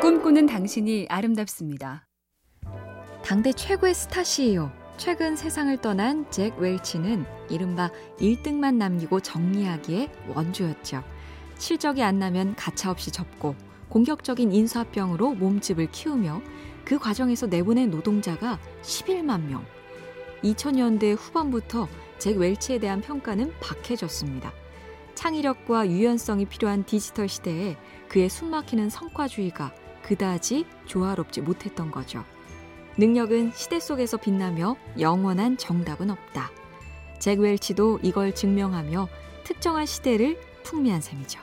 꿈꾸는 당신이 아름답습니다. 당대 최고의 스타 CEO, 최근 세상을 떠난 잭 웰치는 이른바 1등만 남기고 정리하기에 원조였죠. 실적이 안 나면 가차없이 접고 공격적인 인사병으로 몸집을 키우며 그 과정에서 내보낸 노동자가 11만 명. 2000년대 후반부터 잭 웰치에 대한 평가는 박해졌습니다. 창의력과 유연성이 필요한 디지털 시대에 그의 숨막히는 성과주의가 그다지 조화롭지 못했던 거죠. 능력은 시대 속에서 빛나며 영원한 정답은 없다. 잭 웰치도 이걸 증명하며 특정한 시대를 풍미한 셈이죠.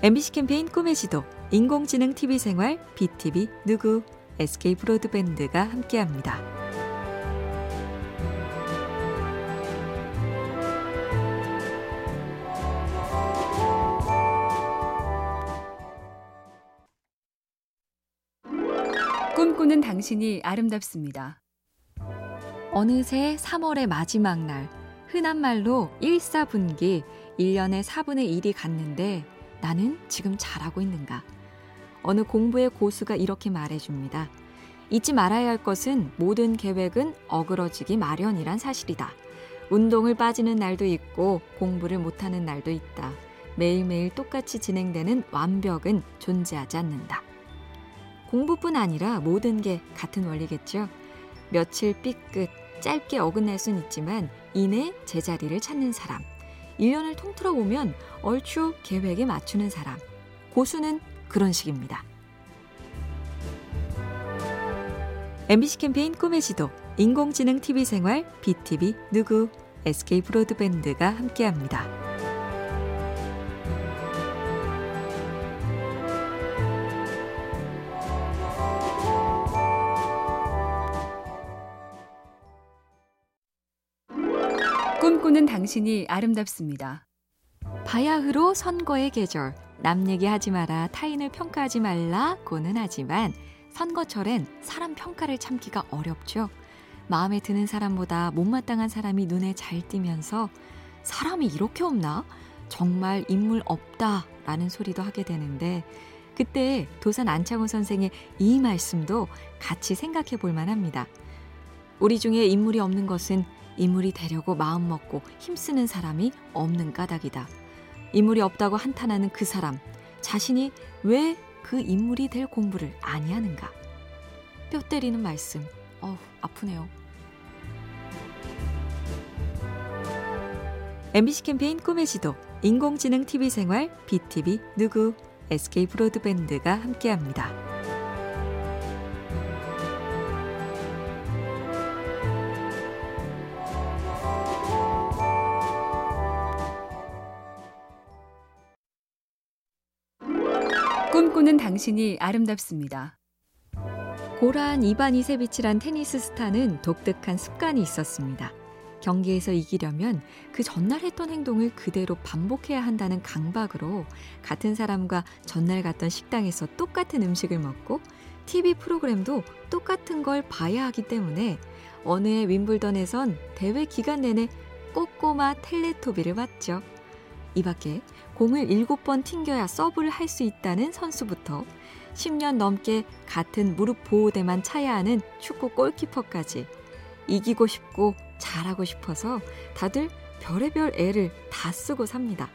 MBC 캠페인 꿈의 지도, 인공지능 TV 생활, BTV 누구, SK 브로드밴드가 함께합니다. 꿈꾸는 당신이 아름답습니다. 어느새 3월의 마지막 날, 흔한 말로 1사분기, 1년의 4분의 1이 갔는데 나는 지금 잘하고 있는가? 어느 공부의 고수가 이렇게 말해줍니다. 잊지 말아야 할 것은 모든 계획은 어그러지기 마련이란 사실이다. 운동을 빠지는 날도 있고 공부를 못하는 날도 있다. 매일매일 똑같이 진행되는 완벽은 존재하지 않는다. 공부뿐 아니라 모든 게 같은 원리겠죠. 며칠 삐끗, 짧게 어긋날 순 있지만 이내 제자리를 찾는 사람. 1년을 통틀어 보면 얼추 계획에 맞추는 사람. 고수는 그런 식입니다. MBC 캠페인 꿈의 지도, 인공지능 TV 생활, BTV 누구, SK 브로드밴드가 함께합니다. 꿈꾸는 당신이 아름답습니다. 바야흐로 선거의 계절. 남 얘기하지 마라, 타인을 평가하지 말라 고는 하지만 선거철엔 사람 평가를 참기가 어렵죠. 마음에 드는 사람보다 못마땅한 사람이 눈에 잘 띄면서 사람이 이렇게 없나? 정말 인물 없다 라는 소리도 하게 되는데 그때 도산 안창호 선생의 이 말씀도 같이 생각해 볼 만합니다. 우리 중에 인물이 없는 것은 인물이 되려고 마음먹고 힘쓰는 사람이 없는 까닭이다. 인물이 없다고 한탄하는 그 사람, 자신이 왜 그 인물이 될 공부를 아니 하는가? 뼈 때리는 말씀, 어우, 아프네요. MBC 캠페인 꿈의 지도, 인공지능 TV 생활, BTV 누구, SK 브로드밴드가 함께합니다. 꿈꾸는 당신이 아름답습니다. 고란 이반 이세비치란 테니스 스타는 독특한 습관이 있었습니다. 경기에서 이기려면 그 전날 했던 행동을 그대로 반복해야 한다는 강박으로 같은 사람과 전날 갔던 식당에서 똑같은 음식을 먹고 TV 프로그램도 똑같은 걸 봐야 하기 때문에 어느 해 윈블던에선 대회 기간 내내 꼬꼬마 텔레토비를 봤죠. 이 밖에 공을 7번 튕겨야 서브를 할 수 있다는 선수부터 10년 넘게 같은 무릎 보호대만 차야 하는 축구 골키퍼까지 이기고 싶고 잘하고 싶어서 다들 별의별 애를 다 쓰고 삽니다.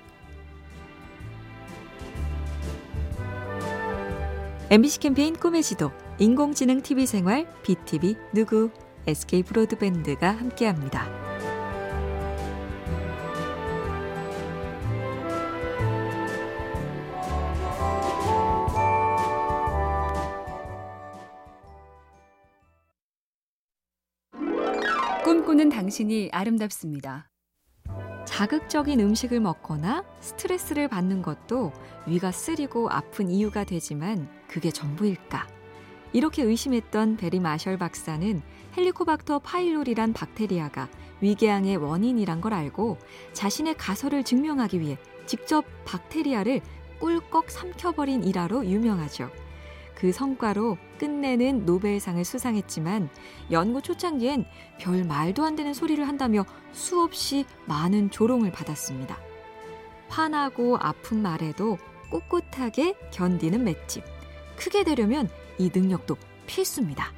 MBC 캠페인 꿈의 지도, 인공지능 TV 생활, BTV 누구, SK 브로드밴드가 함께합니다. 꿈꾸는 당신이 아름답습니다. 자극적인 음식을 먹거나 스트레스를 받는 것도 위가 쓰리고 아픈 이유가 되지만 그게 전부일까? 이렇게 의심했던 베리 마셜 박사는 헬리코박터 파일로리란 박테리아가 위궤양의 원인이란 걸 알고 자신의 가설을 증명하기 위해 직접 박테리아를 꿀꺽 삼켜버린 일화로 유명하죠. 그 성과로 끝내는 노벨상을 수상했지만 연구 초창기엔 별 말도 안 되는 소리를 한다며 수없이 많은 조롱을 받았습니다. 화나고 아픈 말에도 꿋꿋하게 견디는 맷집. 크게 되려면 이 능력도 필수입니다.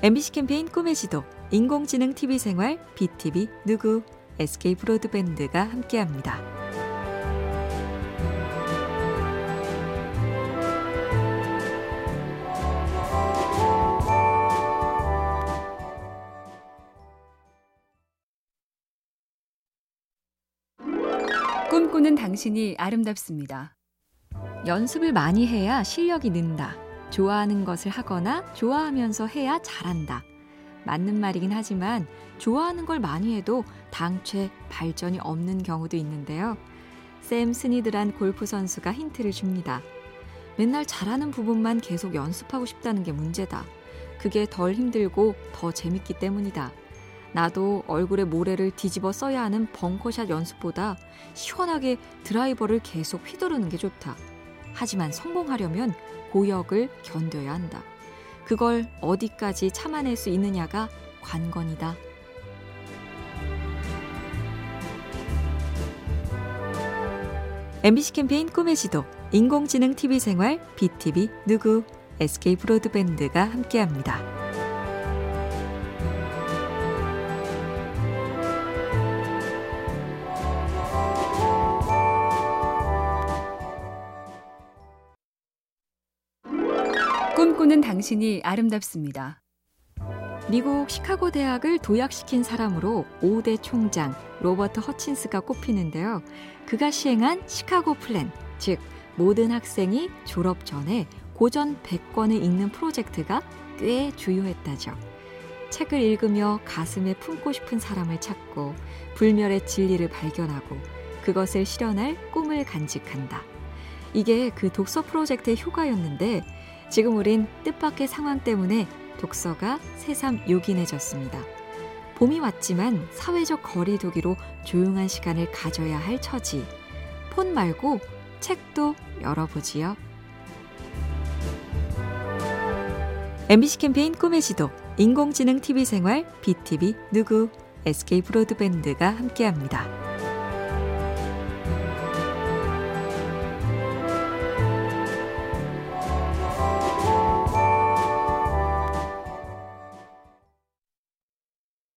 MBC 캠페인 꿈의 지도, 인공지능 TV 생활, BTV 누구, SK 브로드밴드가 함께합니다. 꿈꾸는 당신이 아름답습니다. 연습을 많이 해야 실력이 는다. 좋아하는 것을 하거나 좋아하면서 해야 잘한다. 맞는 말이긴 하지만 좋아하는 걸 많이 해도 당최 발전이 없는 경우도 있는데요. 샘 스니드란 골프 선수가 힌트를 줍니다. 맨날 잘하는 부분만 계속 연습하고 싶다는 게 문제다. 그게 덜 힘들고 더 재밌기 때문이다. 나도 얼굴에 모래를 뒤집어 써야 하는 벙커샷 연습보다 시원하게 드라이버를 계속 휘두르는 게 좋다. 하지만 성공하려면 고역을 견뎌야 한다. 그걸 어디까지 참아낼 수 있느냐가 관건이다. MBC 캠페인 꿈의 지도, 인공지능 TV 생활, BTV 누구, SK 브로드밴드가 함께합니다. 꿈꾸는 당신이 아름답습니다. 미국 시카고 대학을 도약시킨 사람으로 5대 총장 로버트 허친스가 꼽히는데요. 그가 시행한 시카고 플랜, 즉 모든 학생이 졸업 전에 고전 100권을 읽는 프로젝트가 꽤 주효했다죠. 책을 읽으며 가슴에 품고 싶은 사람을 찾고 불멸의 진리를 발견하고 그것을 실현할 꿈을 간직한다. 이게 그 독서 프로젝트의 효과였는데 지금 우린 뜻밖의 상황 때문에 독서가 새삼 요긴해졌습니다. 봄이 왔지만 사회적 거리두기로 조용한 시간을 가져야 할 처지. 폰 말고 책도 열어보지요. MBC 캠페인 꿈의 지도, 인공지능 TV 생활, BTV 누구, SK 브로드밴드가 함께합니다.